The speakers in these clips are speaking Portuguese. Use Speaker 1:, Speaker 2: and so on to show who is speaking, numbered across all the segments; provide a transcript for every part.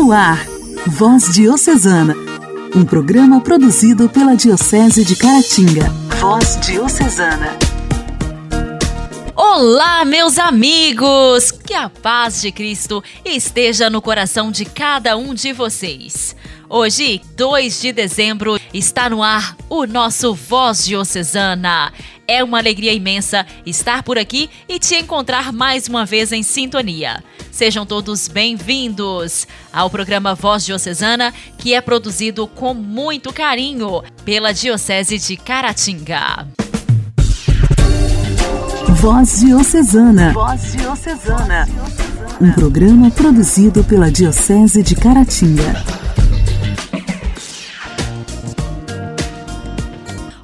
Speaker 1: No ar, Voz Diocesana, um programa produzido pela Diocese de Caratinga. Voz Diocesana.
Speaker 2: Olá, meus amigos! Que a paz de Cristo esteja no coração de cada um de vocês. Hoje, 2 de dezembro, está no ar o nosso Voz Diocesana. É uma alegria imensa estar por aqui e te encontrar mais uma vez em sintonia. Sejam todos bem-vindos ao programa Voz Diocesana, que é produzido com muito carinho pela Diocese de Caratinga.
Speaker 1: Voz Diocesana. Voz Diocesana. Um programa produzido pela Diocese de Caratinga.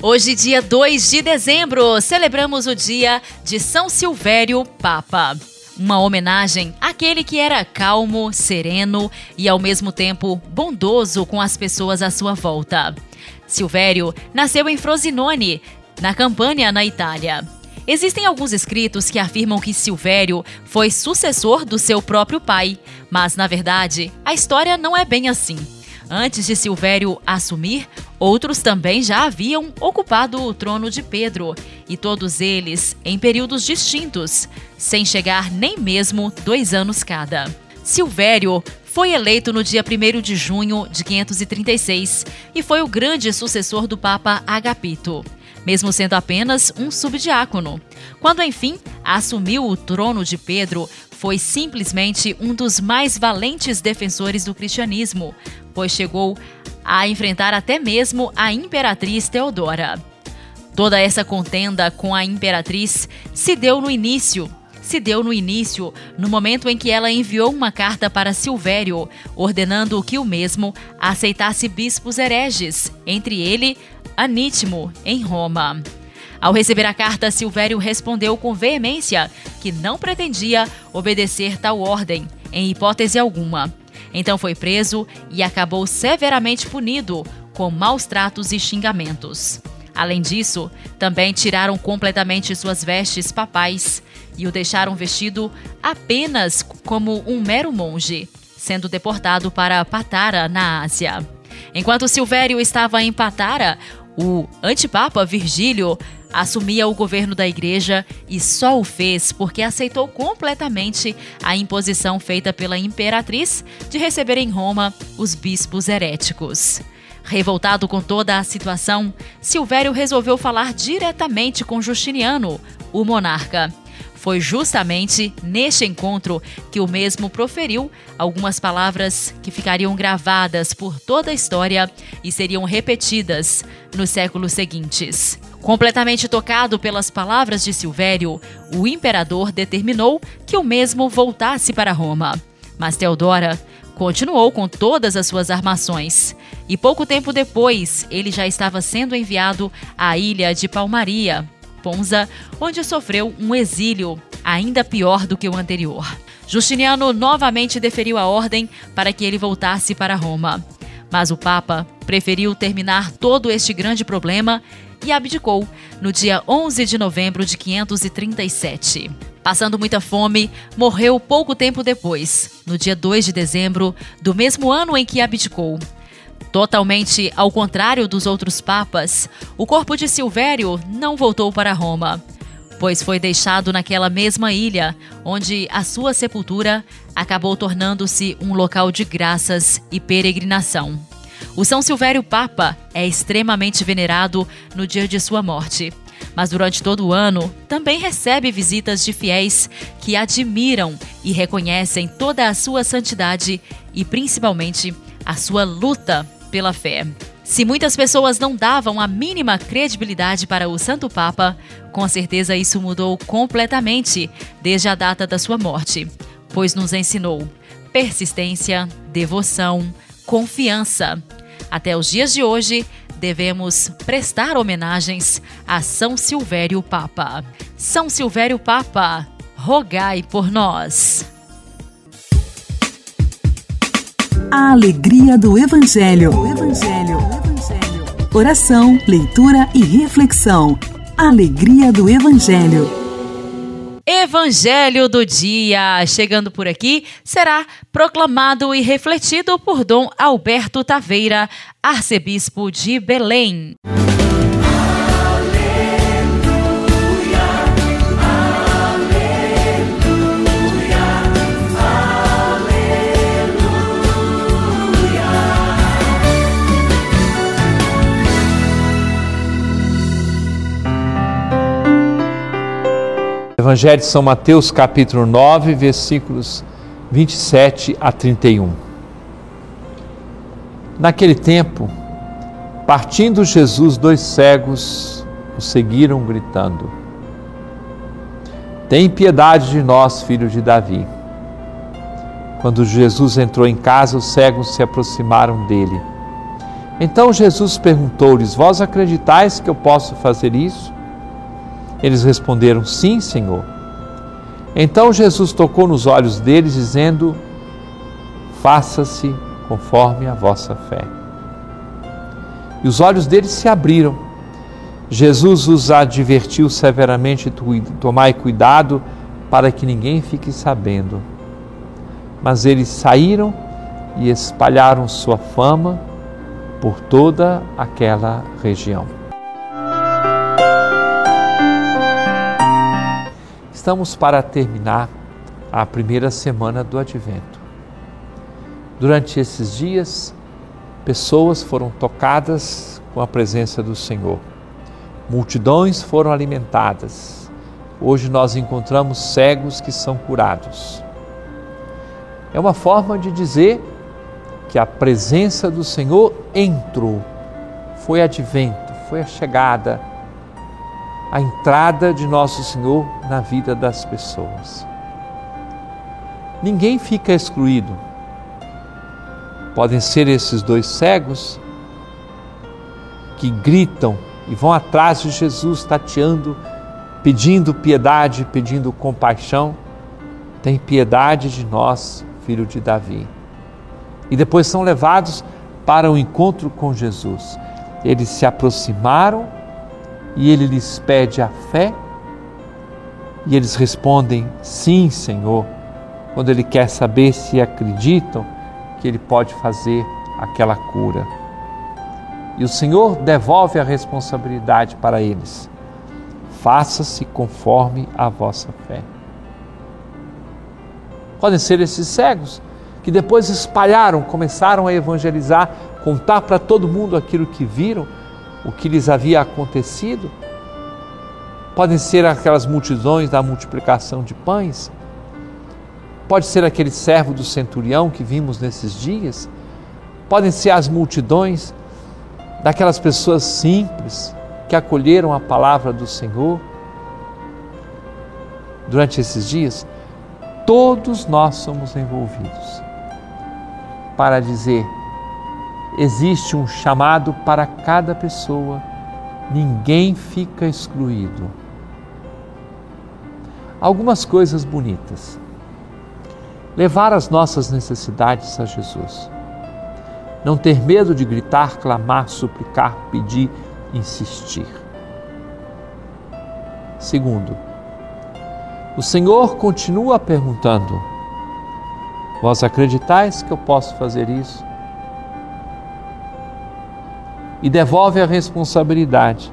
Speaker 2: Hoje, dia 2 de dezembro, celebramos o dia de São Silvério Papa. Uma homenagem àquele que era calmo, sereno e ao mesmo tempo bondoso com as pessoas à sua volta. Silvério nasceu em Frosinone, na Campânia, na Itália. Existem alguns escritos que afirmam que Silvério foi sucessor do seu próprio pai, mas na verdade a história não é bem assim. Antes de Silvério assumir, outros também já haviam ocupado o trono de Pedro, e todos eles em períodos distintos, sem chegar nem mesmo dois anos cada. Silvério foi eleito no dia 1 de junho de 536 e foi o grande sucessor do Papa Agapito, mesmo sendo apenas um subdiácono. Quando enfim assumiu o trono de Pedro, foi simplesmente um dos mais valentes defensores do cristianismo, pois chegou a enfrentar até mesmo a imperatriz Teodora. Toda essa contenda com a imperatriz se deu no início. Se deu no início, no momento em que ela enviou uma carta para Silvério, ordenando que o mesmo aceitasse bispos hereges, entre ele Anítimo, em Roma. Ao receber a carta, Silvério respondeu com veemência que não pretendia obedecer tal ordem, em hipótese alguma. Então foi preso e acabou severamente punido com maus tratos e xingamentos. Além disso, também tiraram completamente suas vestes papais e o deixaram vestido apenas como um mero monge, sendo deportado para Patara, na Ásia. Enquanto Silvério estava em Patara, o antipapa Virgílio assumia o governo da igreja e só o fez porque aceitou completamente a imposição feita pela imperatriz de receber em Roma os bispos heréticos. Revoltado com toda a situação, Silvério resolveu falar diretamente com Justiniano, o monarca. Foi justamente neste encontro que o mesmo proferiu algumas palavras que ficariam gravadas por toda a história e seriam repetidas nos séculos seguintes. Completamente tocado pelas palavras de Silvério, o imperador determinou que o mesmo voltasse para Roma. Mas Teodora continuou com todas as suas armações. E pouco tempo depois, ele já estava sendo enviado à ilha de Palmaria, Onde sofreu um exílio ainda pior do que o anterior. Justiniano novamente deferiu a ordem para que ele voltasse para Roma. Mas o Papa preferiu terminar todo este grande problema e abdicou no dia 11 de novembro de 537. Passando muita fome, morreu pouco tempo depois, no dia 2 de dezembro do mesmo ano em que abdicou. Totalmente ao contrário dos outros papas, o corpo de Silvério não voltou para Roma, pois foi deixado naquela mesma ilha, onde a sua sepultura acabou tornando-se um local de graças e peregrinação. O São Silvério Papa é extremamente venerado no dia de sua morte, mas durante todo o ano também recebe visitas de fiéis que admiram e reconhecem toda a sua santidade e principalmente a sua luta pela fé. Se muitas pessoas não davam a mínima credibilidade para o Santo Papa, com certeza isso mudou completamente desde a data da sua morte, pois nos ensinou persistência, devoção, confiança. Até os dias de hoje, devemos prestar homenagens a São Silvério Papa. São Silvério Papa, rogai por nós.
Speaker 1: A alegria do Evangelho. Evangelho. Oração, leitura e reflexão. Alegria do Evangelho.
Speaker 2: Evangelho do dia, chegando por aqui, será proclamado e refletido por Dom Alberto Taveira, arcebispo de Belém.
Speaker 3: Evangelho de São Mateus, capítulo 9, versículos 27 a 31. Naquele tempo, partindo Jesus, dois cegos o seguiram gritando: Tem piedade de nós, filho de Davi. Quando Jesus entrou em casa, os cegos se aproximaram dele. Então Jesus perguntou-lhes: Vós acreditais que eu posso fazer isso? Eles responderam: Sim, Senhor. Então Jesus tocou nos olhos deles, dizendo: Faça-se conforme a vossa fé. E os olhos deles se abriram. Jesus os advertiu severamente: Tomai cuidado para que ninguém fique sabendo. Mas eles saíram e espalharam sua fama por toda aquela região. Estamos para terminar a primeira semana do Advento. Durante esses dias, pessoas foram tocadas com a presença do Senhor, multidões foram alimentadas. Hoje nós encontramos cegos que são curados. É uma forma de dizer que a presença do Senhor entrou, foi advento, foi a chegada a entrada de Nosso Senhor na vida das pessoas. Ninguém fica excluído. Podem ser esses dois cegos que gritam e vão atrás de Jesus, tateando, pedindo piedade, pedindo compaixão. Tem piedade de nós, filho de Davi. E depois são levados para o encontro com Jesus. Eles se aproximaram e ele lhes pede a fé e eles respondem: Sim, Senhor, quando ele quer saber se acreditam que ele pode fazer aquela cura. E o Senhor devolve a responsabilidade para eles. Faça-se conforme a vossa fé. Podem ser esses cegos que depois espalharam, começaram a evangelizar, contar para todo mundo aquilo que viram o que lhes havia acontecido. Podem ser aquelas multidões da multiplicação de pães. Pode ser aquele servo do centurião que vimos nesses dias. Podem ser as multidões daquelas pessoas simples que acolheram a palavra do Senhor. Durante esses dias, todos nós somos envolvidos para dizer existe um chamado para cada pessoa, ninguém fica excluído. Algumas coisas bonitas. Levar as nossas necessidades a Jesus. Não ter medo de gritar, clamar, suplicar, pedir, insistir. Segundo, o Senhor continua perguntando: Vós acreditais que eu posso fazer isso? E devolve a responsabilidade.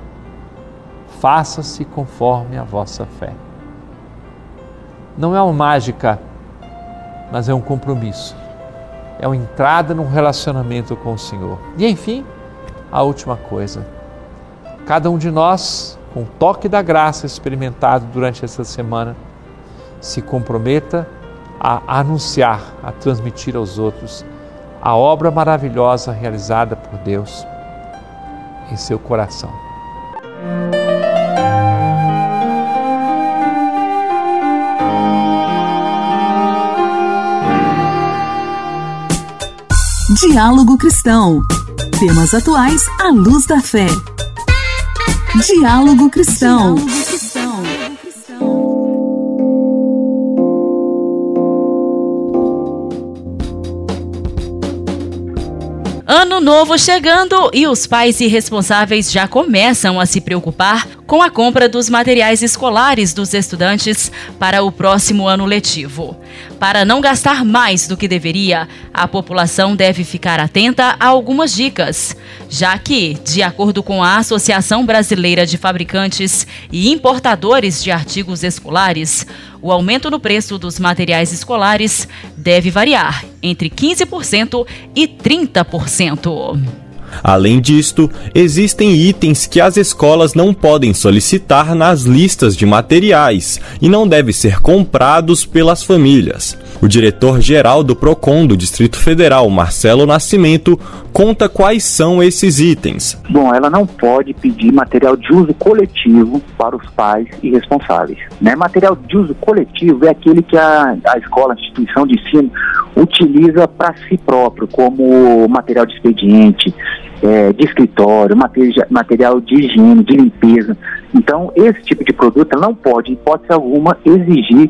Speaker 3: Faça-se conforme a vossa fé. Não é uma mágica, mas é um compromisso. É uma entrada num relacionamento com o Senhor. E enfim, a última coisa. Cada um de nós, com o toque da graça experimentado durante essa semana, se comprometa a anunciar, a transmitir aos outros a obra maravilhosa realizada por Deus em seu coração.
Speaker 1: Diálogo Cristão. Temas atuais à luz da fé. Diálogo Cristão. Diálogo
Speaker 2: Ano novo chegando e os pais irresponsáveis já começam a se preocupar com a compra dos materiais escolares dos estudantes para o próximo ano letivo. Para não gastar mais do que deveria, a população deve ficar atenta a algumas dicas, já que, de acordo com a Associação Brasileira de Fabricantes e Importadores de Artigos Escolares, o aumento no preço dos materiais escolares deve variar entre 15% e 30%.
Speaker 4: Além disto, existem itens que as escolas não podem solicitar nas listas de materiais e não devem ser comprados pelas famílias. O diretor-geral do PROCON do Distrito Federal, Marcelo Nascimento, conta quais são esses itens.
Speaker 5: Bom, ela não pode pedir material de uso coletivo para os pais e responsáveis. Né? Material de uso coletivo é aquele que a, a escola, a instituição de ensino, utiliza para si próprio, como material de expediente, é, de escritório, material, de higiene, de limpeza. Então, esse tipo de produto não pode, em hipótese alguma, exigir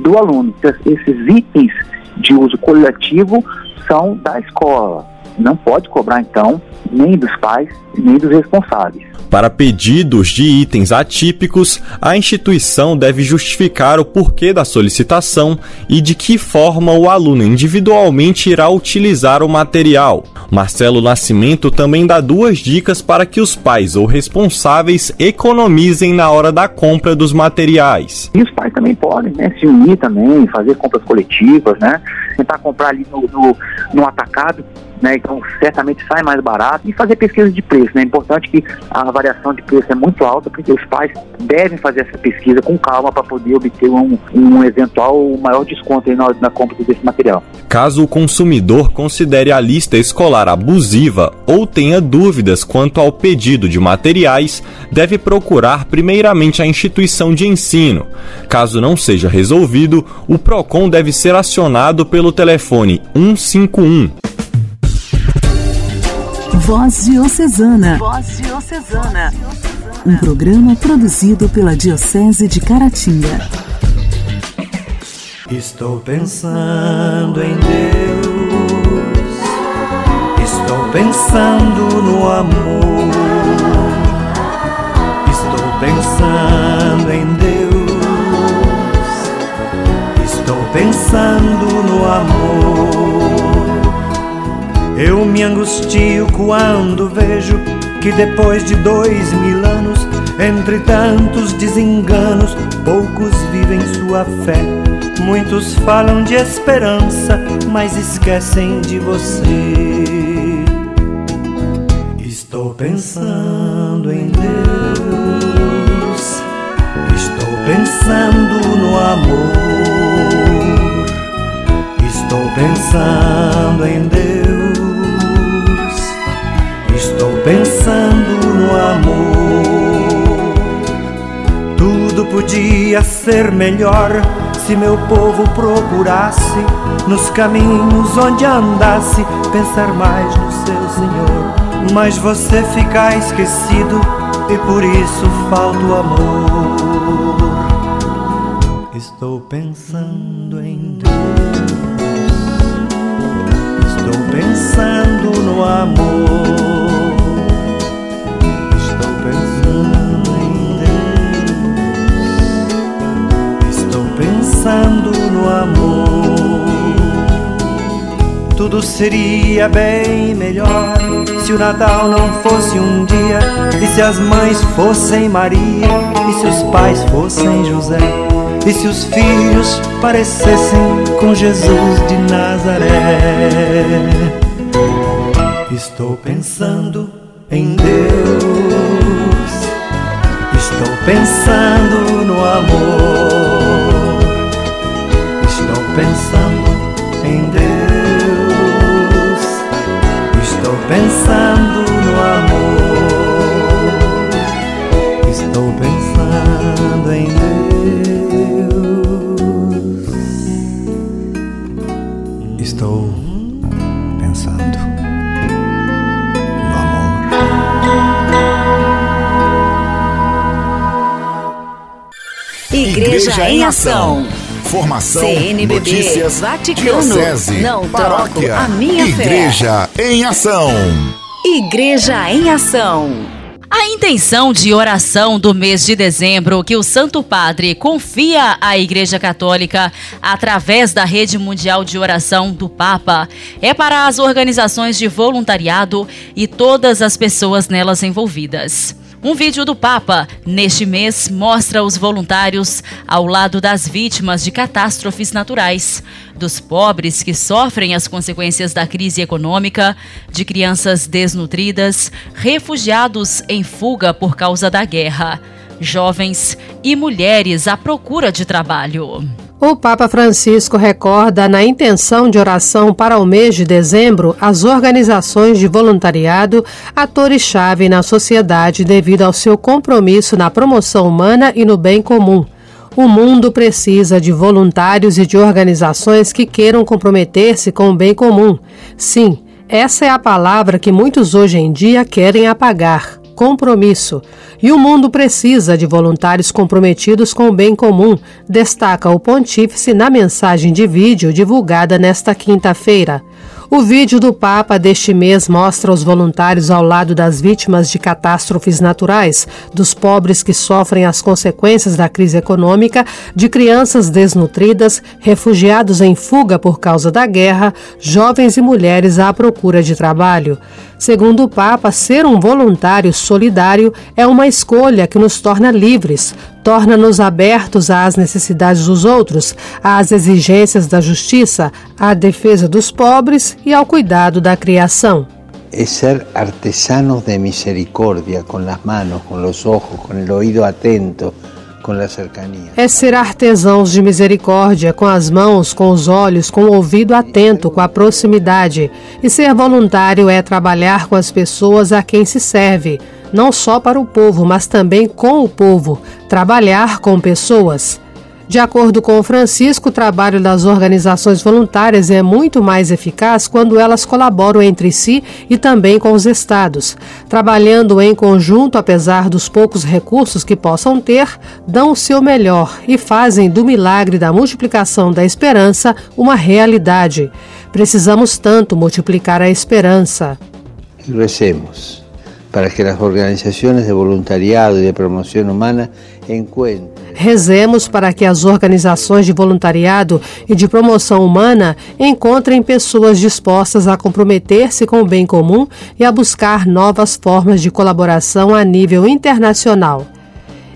Speaker 5: do aluno. Esses itens de uso coletivo são da escola. Não pode cobrar, então, nem dos pais, nem dos responsáveis.
Speaker 4: Para pedidos de itens atípicos, a instituição deve justificar o porquê da solicitação e de que forma o aluno individualmente irá utilizar o material. Marcelo Nascimento também dá duas dicas para que os pais ou responsáveis economizem na hora da compra dos materiais.
Speaker 5: E os pais também podem né, se unir também, fazer compras coletivas, né? Tentar comprar ali no, no, no atacado né? Então certamente sai mais barato e fazer pesquisa de preço, né? É importante que a variação de preço é muito alta porque os pais devem fazer essa pesquisa com calma para poder obter um, um eventual maior desconto na, na compra desse material.
Speaker 4: Caso o consumidor considere a lista escolar abusiva ou tenha dúvidas quanto ao pedido de materiais, deve procurar primeiramente a instituição de ensino. Caso não seja resolvido, o PROCON deve ser acionado pelo telefone 151.
Speaker 1: Voz Diocesana. Voz Diocesana. Um programa produzido pela Diocese de Caratinga.
Speaker 6: Estou pensando em Deus. Estou pensando no amor. Estou pensando em Deus. Estou pensando no amor. Eu me angustio quando vejo que depois de dois mil anos, entre tantos desenganos, poucos vivem sua fé. Muitos falam de esperança, mas esquecem de você. Estou pensando em Deus, estou pensando no amor, estou pensando em Deus pensando no amor. Tudo podia ser melhor se meu povo procurasse nos caminhos onde andasse pensar mais no seu Senhor. Mas você fica esquecido e por isso falta o amor. Estou pensando em Deus. Estou pensando no amor. Pensando no amor. Tudo seria bem melhor se o Natal não fosse um dia, e se as mães fossem Maria, e se os pais fossem José, e se os filhos parecessem com Jesus de Nazaré. Estou pensando em Deus, estou pensando no amor pensando em Deus, estou pensando no amor, estou pensando em Deus, estou pensando no amor.
Speaker 1: Igreja, Igreja em Ação.
Speaker 7: Informação,
Speaker 1: CNBB,
Speaker 7: notícias,
Speaker 1: Vaticano,
Speaker 7: diocese,
Speaker 1: não
Speaker 7: paróquia,
Speaker 1: a minha
Speaker 7: Igreja
Speaker 1: fé.
Speaker 7: em Ação.
Speaker 1: Igreja em Ação.
Speaker 2: A intenção de oração do mês de dezembro que o Santo Padre confia à Igreja Católica através da Rede Mundial de Oração do Papa é para as organizações de voluntariado e todas as pessoas nelas envolvidas. Um vídeo do Papa, neste mês, mostra os voluntários ao lado das vítimas de catástrofes naturais, dos pobres que sofrem as consequências da crise econômica, de crianças desnutridas, refugiados em fuga por causa da guerra, jovens e mulheres à procura de trabalho.
Speaker 7: O Papa Francisco recorda na intenção de oração para o mês de dezembro as organizações de voluntariado, atores-chave na sociedade devido ao seu compromisso na promoção humana e no bem comum. O mundo precisa de voluntários e de organizações que queiram comprometer-se com o bem comum. Sim, essa é a palavra que muitos hoje em dia querem apagar compromisso. E o mundo precisa de voluntários comprometidos com o bem comum, destaca o pontífice na mensagem de vídeo divulgada nesta quinta-feira. O vídeo do Papa deste mês mostra os voluntários ao lado das vítimas de catástrofes naturais, dos pobres que sofrem as consequências da crise econômica, de crianças desnutridas, refugiados em fuga por causa da guerra, jovens e mulheres à procura de trabalho. Segundo o Papa, ser um voluntário solidário é uma escolha que nos torna livres, torna-nos abertos às necessidades dos outros, às exigências da justiça, à defesa dos pobres e ao cuidado da criação.
Speaker 8: É ser artesanos de misericórdia, com as mãos, com os olhos, com o ouvido atento,
Speaker 7: é ser artesãos de misericórdia, com as mãos, com os olhos, com o ouvido atento, com a proximidade. E ser voluntário é trabalhar com as pessoas a quem se serve, não só para o povo, mas também com o povo. Trabalhar com pessoas. De acordo com Francisco, o trabalho das organizações voluntárias é muito mais eficaz quando elas colaboram entre si e também com os estados. Trabalhando em conjunto, apesar dos poucos recursos que possam ter, dão o seu melhor e fazem do milagre da multiplicação da esperança uma realidade. Precisamos tanto multiplicar a esperança.
Speaker 8: Recemos para que as organizações de voluntariado e de promoção humana encontrem
Speaker 7: Rezemos para que as organizações de voluntariado e de promoção humana encontrem pessoas dispostas a comprometer-se com o bem comum e a buscar novas formas de colaboração a nível internacional.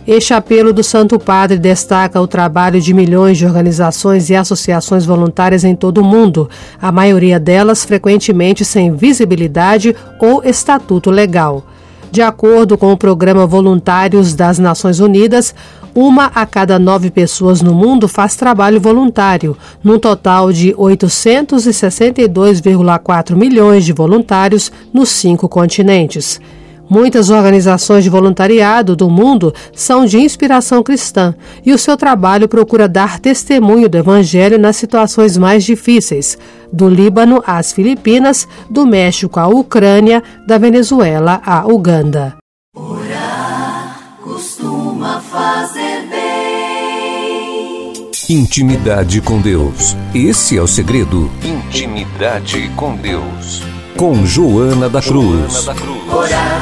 Speaker 7: Este apelo do Santo Padre destaca o trabalho de milhões de organizações e associações voluntárias em todo o mundo, a maioria delas frequentemente sem visibilidade ou estatuto legal. De acordo com o Programa Voluntários das Nações Unidas, uma a cada nove pessoas no mundo faz trabalho voluntário, num total de 862,4 milhões de voluntários nos cinco continentes. Muitas organizações de voluntariado do mundo são de inspiração cristã e o seu trabalho procura dar testemunho do Evangelho nas situações mais difíceis, do Líbano às Filipinas, do México à Ucrânia, da Venezuela à Uganda.
Speaker 1: Costuma fazer bem.
Speaker 9: Intimidade com Deus. Esse é o segredo. Intimidade com Deus com Joana da Cruz. Joana da Cruz.
Speaker 10: Orar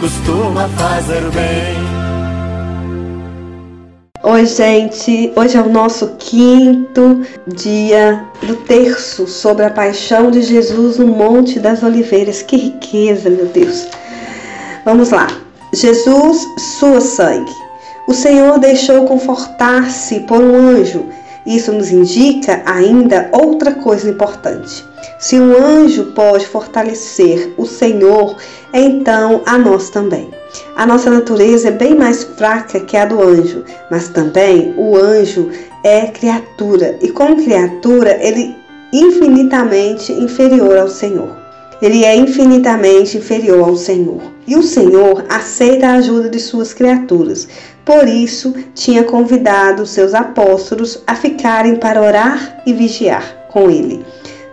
Speaker 10: costuma fazer bem.
Speaker 11: Oi, gente. Hoje é o nosso quinto dia do terço sobre a paixão de Jesus no Monte das Oliveiras. Que riqueza, meu Deus. Vamos lá. Jesus, sua sangue. O Senhor deixou confortar-se por um anjo. Isso nos indica ainda outra coisa importante. Se um anjo pode fortalecer o Senhor, então a nós também. A nossa natureza é bem mais fraca que a do anjo, mas também o anjo é criatura e, como criatura, ele infinitamente inferior ao Senhor. Ele é infinitamente inferior ao Senhor. E o Senhor aceita a ajuda de suas criaturas. Por isso, tinha convidado seus apóstolos a ficarem para orar e vigiar com ele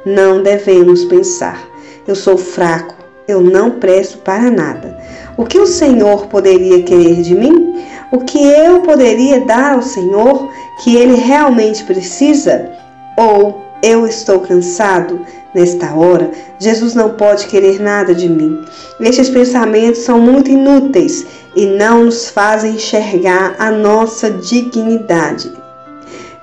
Speaker 11: não devemos pensar: eu sou fraco, eu não presto para nada. O que o Senhor poderia querer de mim? O que eu poderia dar ao Senhor que ele realmente precisa? Ou eu estou cansado, Nesta hora, Jesus não pode querer nada de mim. Estes pensamentos são muito inúteis e não nos fazem enxergar a nossa dignidade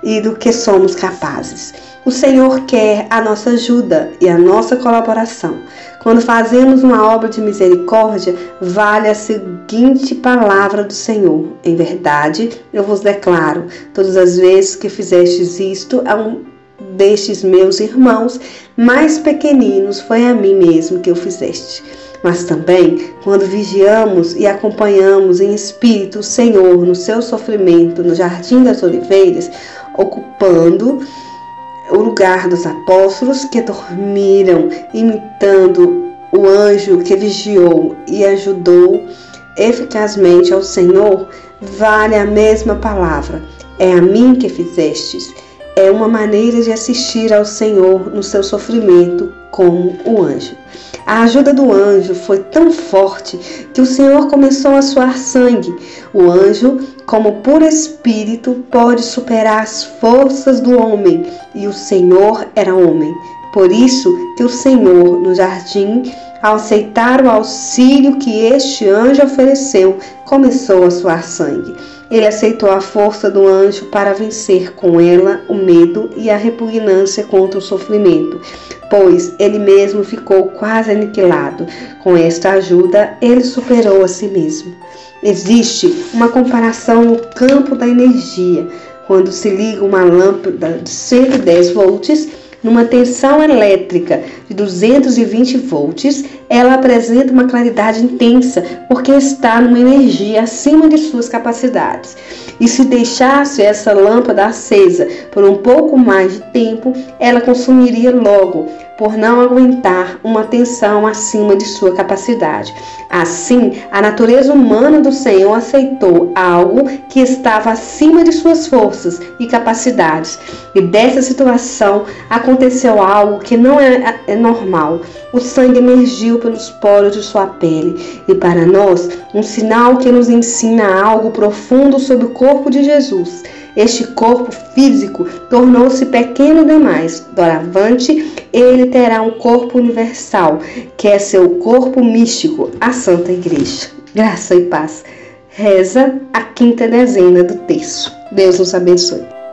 Speaker 11: e do que somos capazes. O Senhor quer a nossa ajuda e a nossa colaboração. Quando fazemos uma obra de misericórdia, vale a seguinte palavra do Senhor: Em verdade, eu vos declaro, todas as vezes que fizestes isto a um destes meus irmãos mais pequeninos, foi a mim mesmo que eu fizeste. Mas também, quando vigiamos e acompanhamos em espírito o Senhor no seu sofrimento no Jardim das Oliveiras, ocupando o lugar dos apóstolos que dormiram, imitando o anjo que vigiou e ajudou eficazmente ao Senhor, vale a mesma palavra. É a mim que fizestes. É uma maneira de assistir ao Senhor no seu sofrimento como o anjo. A ajuda do anjo foi tão forte que o Senhor começou a suar sangue. O anjo, como puro espírito, pode superar as forças do homem, e o Senhor era homem. Por isso que o Senhor, no jardim, ao aceitar o auxílio que este anjo ofereceu, começou a suar sangue. Ele aceitou a força do anjo para vencer com ela o medo e a repugnância contra o sofrimento, pois ele mesmo ficou quase aniquilado. Com esta ajuda, ele superou a si mesmo. Existe uma comparação no campo da energia. Quando se liga uma lâmpada de 110 volts, numa tensão elétrica de 220 volts, ela apresenta uma claridade intensa porque está numa energia acima de suas capacidades. E se deixasse essa lâmpada acesa por um pouco mais de tempo, ela consumiria logo, por não aguentar uma tensão acima de sua capacidade. Assim, a natureza humana do Senhor aceitou algo que estava acima de suas forças e capacidades. E dessa situação aconteceu algo que não é, é normal. O sangue emergiu pelos poros de sua pele, e para nós, um sinal que nos ensina algo profundo sobre o corpo de Jesus. Este corpo físico tornou-se pequeno demais. Doravante, ele terá um corpo universal, que é seu corpo místico, a Santa Igreja. Graça e paz. Reza a quinta dezena do texto. Deus nos abençoe.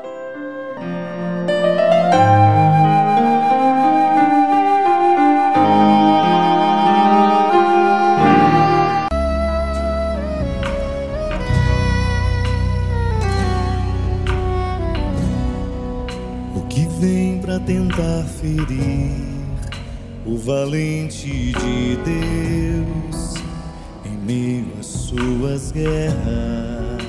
Speaker 10: Valente de Deus em meio às suas guerras.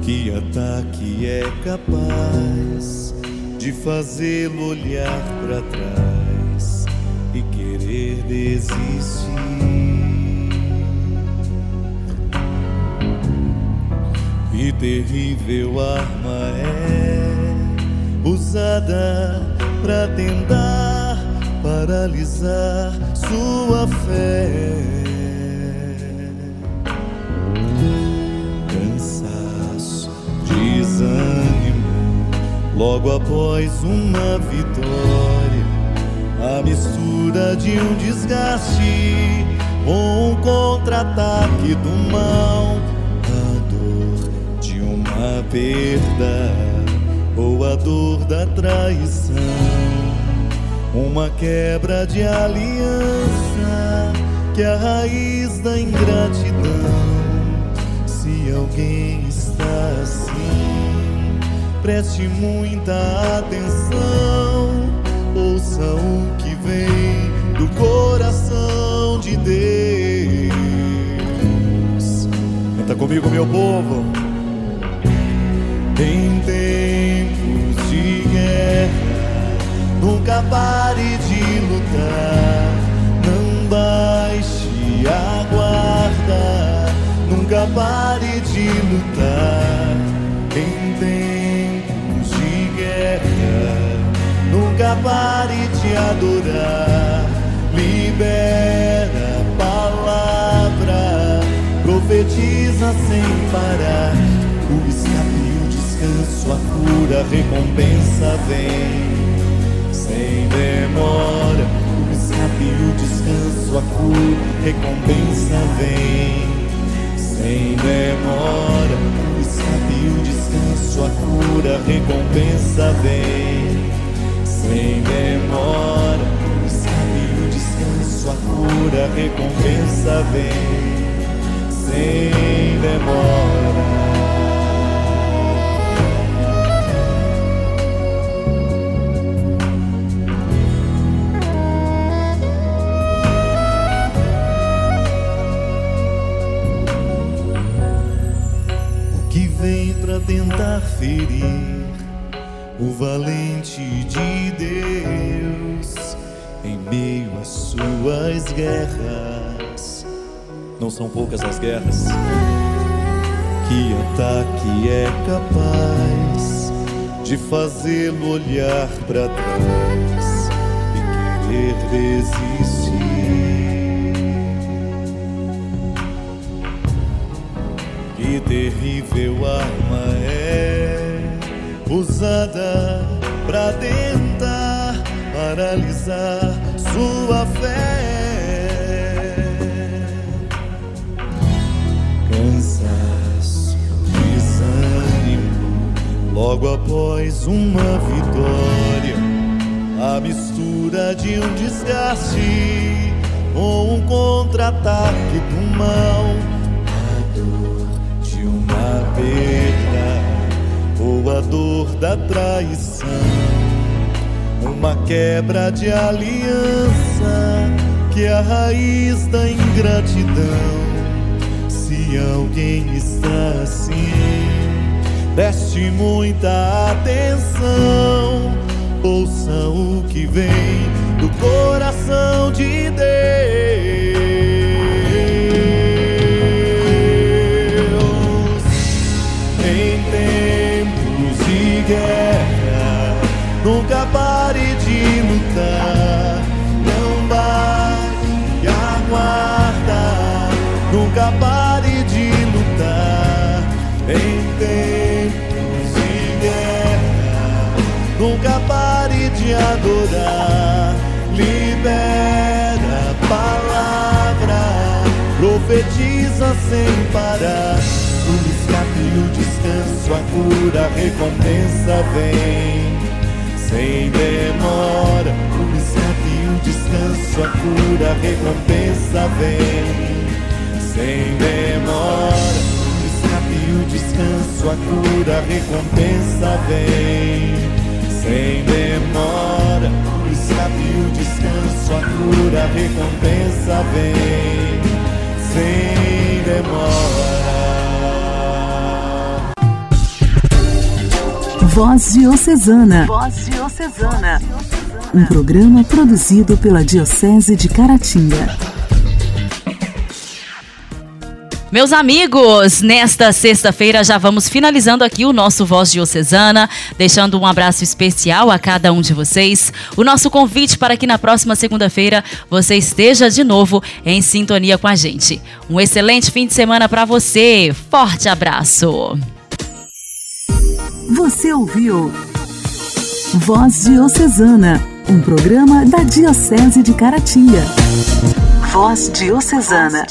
Speaker 10: Que ataque é capaz de fazê-lo olhar para trás e querer desistir? Que terrível arma é usada para tentar paralisar sua fé. Cansaço, desânimo, logo após uma vitória, a mistura de um desgaste com um contra-ataque do mal, a dor de uma perda ou a dor da traição, uma quebra de aliança que é a raiz da ingratidão. Se alguém está assim, preste muita atenção, ouça o que vem do coração de Deus. Canta comigo, meu povo. Em tempos de guerra, nunca pare de lutar. Não baixe a guarda, nunca pare de lutar. Em tempos de guerra, nunca pare de adorar. Libera a palavra, profetiza sem parar o escape descanso, a cura, recompensa vem. Sem demora, o e o descanso, a cura, recompensa vem. Sem demora, o e o descanso, a cura, recompensa vem. Sem demora, o e o descanso, a cura, recompensa vem. Sem demora. São poucas as guerras que ataque é capaz de fazê-lo olhar para trás e querer desistir. Que terrível arma é usada para tentar paralisar sua fé. Logo após uma vitória, a mistura de um desgaste ou um contra-ataque do mal. Perda ou a dor da traição, uma quebra de aliança que é a raiz da ingratidão. Se alguém está assim, preste muita atenção, ouça o que vem do coração de Deus. Descanso, a cura, a recompensa vem. Sem demora, o escape e o descanso, a cura, a recompensa vem. Sem demora, o escape e o descanso, a cura, a recompensa vem. Sem demora, o escape e o descanso, a cura, recompensa vem. Sem demora.
Speaker 1: Voz Diocesana. Voz Diocesana. Um programa produzido pela Diocese de Caratinga.
Speaker 2: Meus amigos, nesta sexta-feira já vamos finalizando aqui o nosso Voz Diocesana, deixando um abraço especial a cada um de vocês. O nosso convite para que na próxima segunda-feira você esteja de novo em sintonia com a gente. Um excelente fim de semana para você. Forte abraço.
Speaker 1: Você ouviu Voz Diocesana, um programa da Diocese de Caratinga. Voz Diocesana.